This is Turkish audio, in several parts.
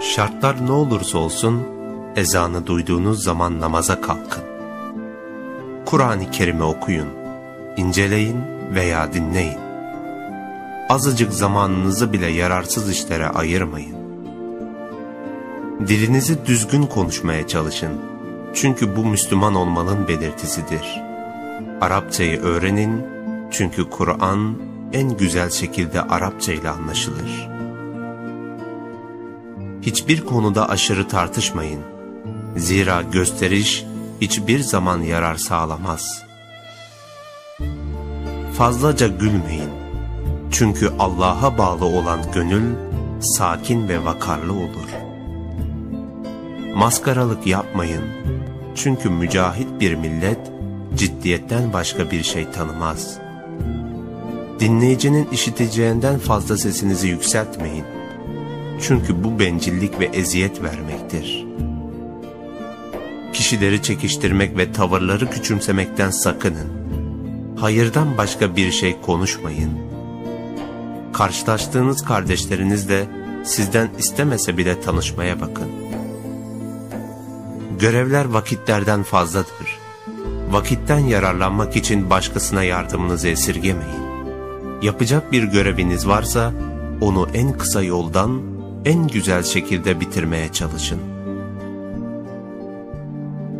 Şartlar ne olursa olsun ezanı duyduğunuz zaman namaza kalkın. Kur'an-ı Kerim'i okuyun, inceleyin veya dinleyin. Azıcık zamanınızı bile yararsız işlere ayırmayın. Dilinizi düzgün konuşmaya çalışın. Çünkü bu Müslüman olmanın belirtisidir. Arapçayı öğrenin çünkü Kur'an en güzel şekilde Arapça ile anlaşılır. Hiçbir konuda aşırı tartışmayın. Zira gösteriş hiçbir zaman yarar sağlamaz. Fazlaca gülmeyin. Çünkü Allah'a bağlı olan gönül sakin ve vakarlı olur. Maskaralık yapmayın. Çünkü mücahit bir millet ciddiyetten başka bir şey tanımaz. Dinleyicinin işiteceğinden fazla sesinizi yükseltmeyin. Çünkü bu bencillik ve eziyet vermektir. Kişileri çekiştirmek ve tavırları küçümsemekten sakının. Hayırdan başka bir şey konuşmayın. Karşılaştığınız kardeşlerinizle sizden istemese bile tanışmaya bakın. Görevler vakitlerden fazladır. Vakitten yararlanmak için başkasına yardımınızı esirgemeyin. Yapacak bir göreviniz varsa onu en kısa yoldan en güzel şekilde bitirmeye çalışın.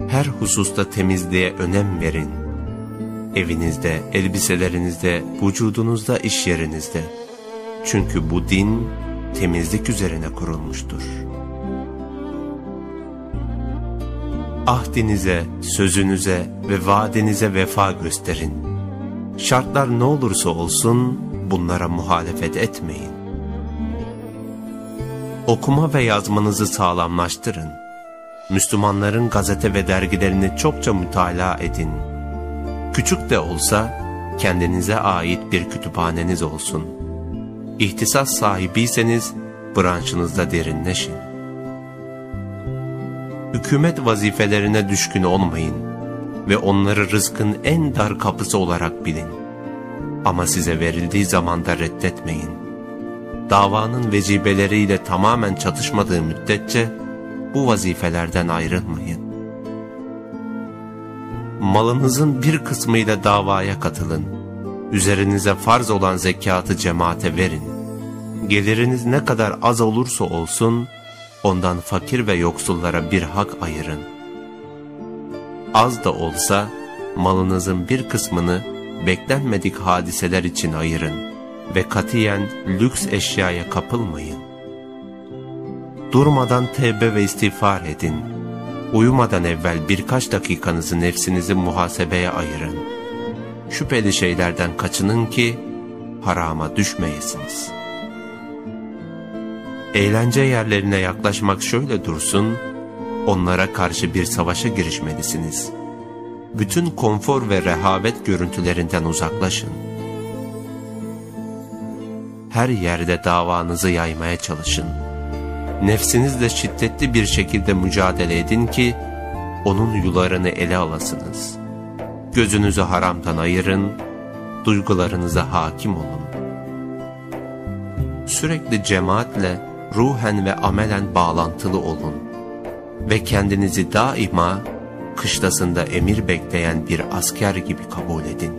Her hususta temizliğe önem verin. Evinizde, elbiselerinizde, vücudunuzda, iş yerinizde. Çünkü bu din temizlik üzerine kurulmuştur. Ahdinize, sözünüze ve vaadinize vefa gösterin. Şartlar ne olursa olsun bunlara muhalefet etmeyin. Okuma ve yazmanızı sağlamlaştırın. Müslümanların gazete ve dergilerini çokça mütalaa edin. Küçük de olsa kendinize ait bir kütüphaneniz olsun. İhtisas sahibiyseniz branşınızda derinleşin. Hükümet vazifelerine düşkün olmayın ve onları rızkın en dar kapısı olarak bilin. Ama size verildiği zaman da reddetmeyin. Davanın vecibeleriyle tamamen çatışmadığı müddetçe bu vazifelerden ayrılmayın. Malınızın bir kısmıyla davaya katılın. Üzerinize farz olan zekatı cemaate verin. Geliriniz ne kadar az olursa olsun, ondan fakir ve yoksullara bir hak ayırın. Az da olsa, malınızın bir kısmını beklenmedik hadiseler için ayırın ve katiyen lüks eşyaya kapılmayın. Durmadan tevbe ve istiğfar edin. Uyumadan evvel birkaç dakikanızı nefsinizi muhasebeye ayırın. Şüpheli şeylerden kaçının ki harama düşmeyesiniz. Eğlence yerlerine yaklaşmak şöyle dursun, onlara karşı bir savaşa girişmelisiniz. Bütün konfor ve rehavet görüntülerinden uzaklaşın. Her yerde davanızı yaymaya çalışın nefsinizle şiddetli bir şekilde mücadele edin ki onun yularını ele alasınız. Gözünüzü haramdan ayırın, duygularınıza hakim olun. Sürekli cemaatle ruhen ve amelen bağlantılı olun ve kendinizi daima kışlasında emir bekleyen bir asker gibi kabul edin.''